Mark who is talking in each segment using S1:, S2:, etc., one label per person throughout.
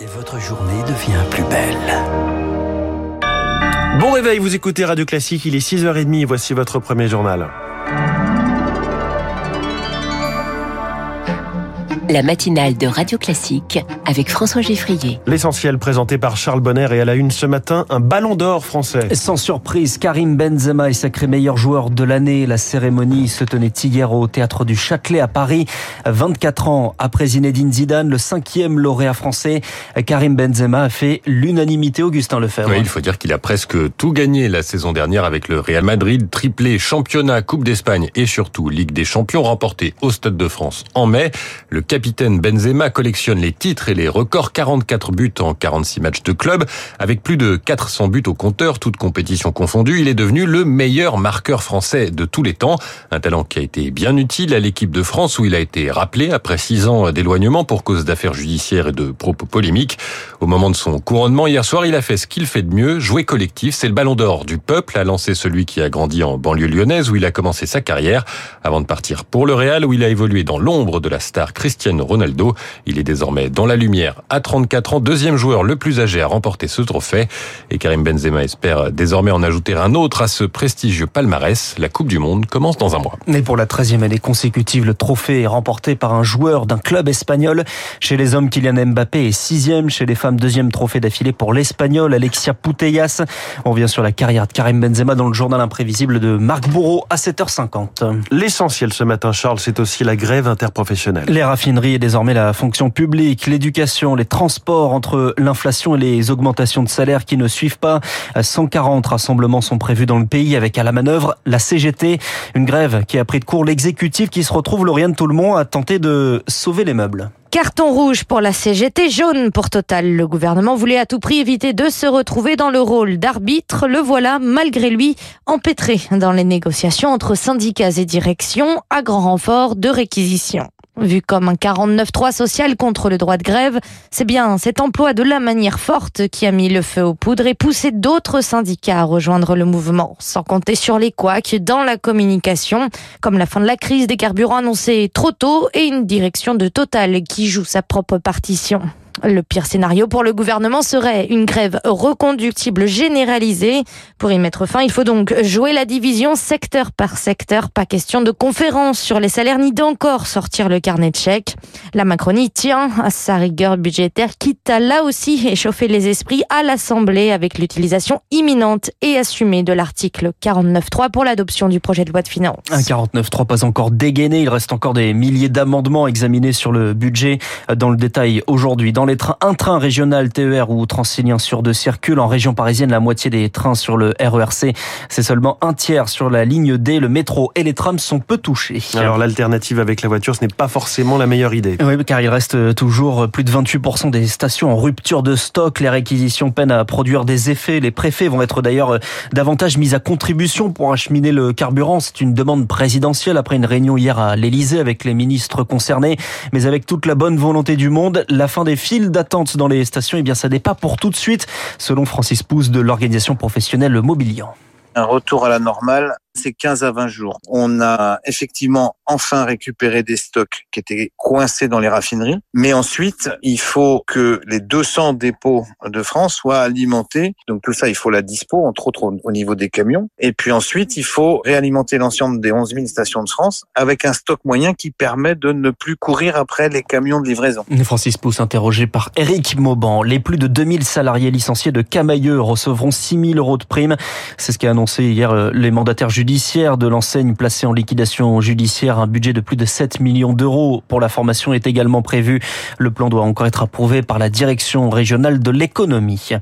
S1: Et votre journée devient plus belle.
S2: Bon réveil, vous écoutez Radio Classique, il est 6h30, voici votre premier journal.
S3: La matinale de Radio Classique avec François Geffrier.
S2: L'essentiel présenté par Charles Bonner et à la une ce matin, un ballon d'or français.
S4: Sans surprise, Karim Benzema est sacré meilleur joueur de l'année. La cérémonie se tenait hier au théâtre du Châtelet à Paris. 24 ans après Zinedine Zidane, le cinquième lauréat français, Karim Benzema a fait l'unanimité Augustin Lefebvre.
S5: Oui, il faut dire qu'il a presque tout gagné la saison dernière avec le Real Madrid, triplé championnat, Coupe d'Espagne et surtout Ligue des Champions remporté au Stade de France en mai. Le capitaine Benzema collectionne les titres et les records 44 buts en 46 matchs de club avec plus de 400 buts au compteur, toutes compétitions confondues. Il est devenu le meilleur marqueur français de tous les temps, un talent qui a été bien utile à l'équipe de France où il a été rappelé après six ans d'éloignement pour cause d'affaires judiciaires et de propos polémiques. Au moment de son couronnement hier soir, il a fait ce qu'il fait de mieux, jouer collectif. C'est le ballon d'or du peuple, a lancé celui qui a grandi en banlieue lyonnaise où il a commencé sa carrière avant de partir pour le Real où il a évolué dans l'ombre de la star Christian Ronaldo. Il est désormais dans la lumière à 34 ans, deuxième joueur le plus âgé à remporter ce trophée. Et Karim Benzema espère désormais en ajouter un autre à ce prestigieux palmarès. La Coupe du Monde commence dans un mois.
S4: Mais pour la 13e année consécutive, le trophée est remporté par un joueur d'un club espagnol. Chez les hommes, Kylian Mbappé est sixième. Chez les femmes, deuxième trophée d'affilée pour l'Espagnol, Alexia Putellas. On revient sur la carrière de Karim Benzema dans le journal imprévisible de Marc Bourreau à 7h50.
S2: L'essentiel ce matin, Charles, c'est aussi la grève interprofessionnelle.
S4: Les raffineries et désormais la fonction publique, l'éducation, les transports entre l'inflation et les augmentations de salaire qui ne suivent pas. 140 rassemblements sont prévus dans le pays avec à la manœuvre la CGT, une grève qui a pris de court l'exécutif qui se retrouve, Lauriane Tout-le-Monde, à tenter de sauver les meubles.
S6: Carton rouge pour la CGT, jaune pour Total. Le gouvernement voulait à tout prix éviter de se retrouver dans le rôle d'arbitre. Le voilà, malgré lui, empêtré dans les négociations entre syndicats et directions à grand renfort de réquisition. Vu comme un 49-3 social contre le droit de grève, c'est bien cet emploi de la manière forte qui a mis le feu aux poudres et poussé d'autres syndicats à rejoindre le mouvement, sans compter sur les couacs dans la communication, comme la fin de la crise des carburants annoncée trop tôt et une direction de Total qui joue sa propre partition. Le pire scénario pour le gouvernement serait une grève reconductible généralisée. Pour y mettre fin, il faut donc jouer la division secteur par secteur. Pas question de conférence sur les salaires ni d'encore sortir le carnet de chèques. La Macronie tient à sa rigueur budgétaire, quitte à là aussi échauffer les esprits à l'Assemblée avec l'utilisation imminente et assumée de l'article 49.3 pour l'adoption du projet de loi de finances.
S4: Un 49.3 pas encore dégainé. Il reste encore des milliers d'amendements examinés sur le budget dans le détail aujourd'hui. Les trains, un train régional TER ou Transilien sur deux circulent. En région parisienne, la moitié des trains sur le RERC. C'est seulement un tiers sur la ligne D. Le métro et les trams sont peu touchés.
S2: Alors l'alternative avec la voiture, ce n'est pas forcément la meilleure idée.
S4: Oui, car il reste toujours plus de 28% des stations en rupture de stock. Les réquisitions peinent à produire des effets. Les préfets vont être d'ailleurs davantage mis à contribution pour acheminer le carburant. C'est une demande présidentielle après une réunion hier à l'Elysée avec les ministres concernés. Mais avec toute la bonne volonté du monde, la fin des fils d'attente dans les stations, eh bien, ça n'est pas pour tout de suite, selon Francis Pousse de l'organisation professionnelle Mobilian.
S7: Un retour à la normale c'est 15 à 20 jours. On a effectivement enfin récupéré des stocks qui étaient coincés dans les raffineries, mais ensuite, il faut que les 200 dépôts de France soient alimentés. Donc tout ça, il faut la dispo, entre autres au niveau des camions. Et puis ensuite, il faut réalimenter l'ensemble des 11 000 stations de France avec un stock moyen qui permet de ne plus courir après les camions de livraison.
S4: Francis Pousse, interrogé par Eric Mauban. Les plus de 2000 salariés licenciés de Camailleux recevront 6 000 euros de prime. C'est ce qu'a annoncé hier euh, les mandataires judiciaires judiciaire de l'enseigne placée en liquidation judiciaire. Un budget de plus de 7 millions d'euros pour la formation est également prévu. Le plan doit encore être approuvé par la direction régionale de l'économie.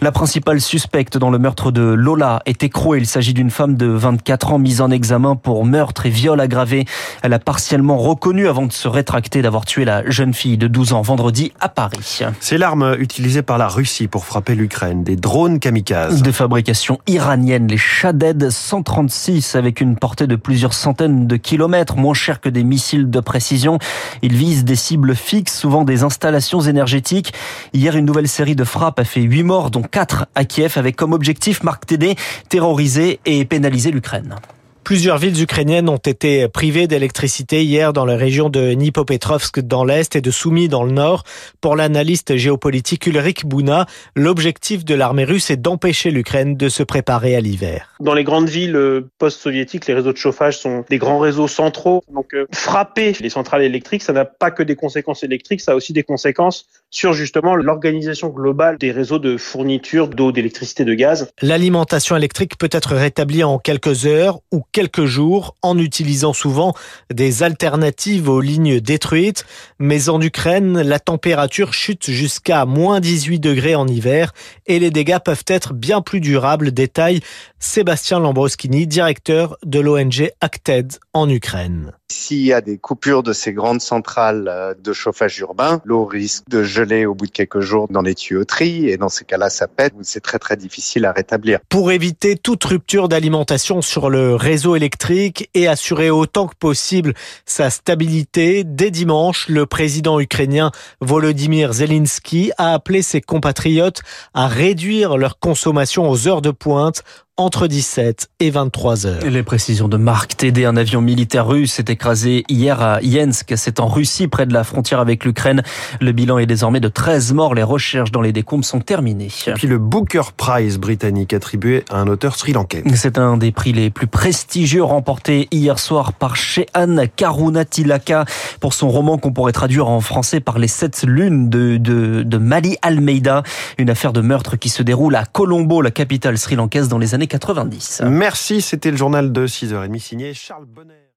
S4: La principale suspecte dans le meurtre de Lola est écrouée. Il s'agit d'une femme de 24 ans mise en examen pour meurtre et viol aggravé. Elle a partiellement reconnu avant de se rétracter d'avoir tué la jeune fille de 12 ans vendredi à Paris.
S2: C'est l'arme utilisée par la Russie pour frapper l'Ukraine, des drones kamikazes.
S4: De fabrication iranienne, les Shaded 135 avec une portée de plusieurs centaines de kilomètres, moins cher que des missiles de précision. Ils visent des cibles fixes, souvent des installations énergétiques. Hier, une nouvelle série de frappes a fait 8 morts, dont 4 à Kiev, avec comme objectif, Marc Tédé, terroriser et pénaliser l'Ukraine.
S8: Plusieurs villes ukrainiennes ont été privées d'électricité hier dans la région de Nipopetrovsk dans l'est et de Soumy dans le nord. Pour l'analyste géopolitique Ulrich Bouna, l'objectif de l'armée russe est d'empêcher l'Ukraine de se préparer à l'hiver.
S9: Dans les grandes villes euh, post-soviétiques, les réseaux de chauffage sont des grands réseaux centraux. Donc euh, frapper les centrales électriques, ça n'a pas que des conséquences électriques, ça a aussi des conséquences sur justement l'organisation globale des réseaux de fourniture d'eau, d'électricité, de gaz.
S8: L'alimentation électrique peut être rétablie en quelques heures ou quelques jours en utilisant souvent des alternatives aux lignes détruites. Mais en Ukraine, la température chute jusqu'à moins 18 degrés en hiver et les dégâts peuvent être bien plus durables. Détaille Sébastien Lambroschini, directeur de l'ONG Acted en Ukraine.
S10: S'il y a des coupures de ces grandes centrales euh, de chauffage urbain, l'eau risque de geler au bout de quelques jours dans les tuyauteries et dans ces cas-là, ça pète. C'est très très difficile à rétablir.
S8: Pour éviter toute rupture d'alimentation sur le réseau électrique et assurer autant que possible sa stabilité, dès dimanche, le président ukrainien Volodymyr Zelensky a appelé ses compatriotes à réduire leur consommation aux heures de pointe entre 17 et 23 heures.
S4: Les précisions de Marc TD, un avion militaire russe s'est écrasé hier à Yensk, c'est en Russie, près de la frontière avec l'Ukraine. Le bilan est désormais de 13 morts. Les recherches dans les décombres sont terminées.
S2: Et puis le Booker Prize britannique attribué à un auteur sri-lankais.
S4: C'est un des prix les plus prestigieux remporté hier soir par Shehan Karunatilaka pour son roman qu'on pourrait traduire en français par les sept lunes de, de, de Mali Almeida. Une affaire de meurtre qui se déroule à Colombo, la capitale sri-lankaise dans les années 90.
S2: Merci, c'était le journal de 6h30 signé Charles Bonnet.